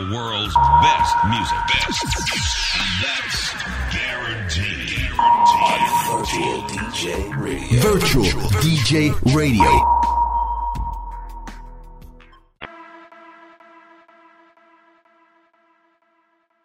the world's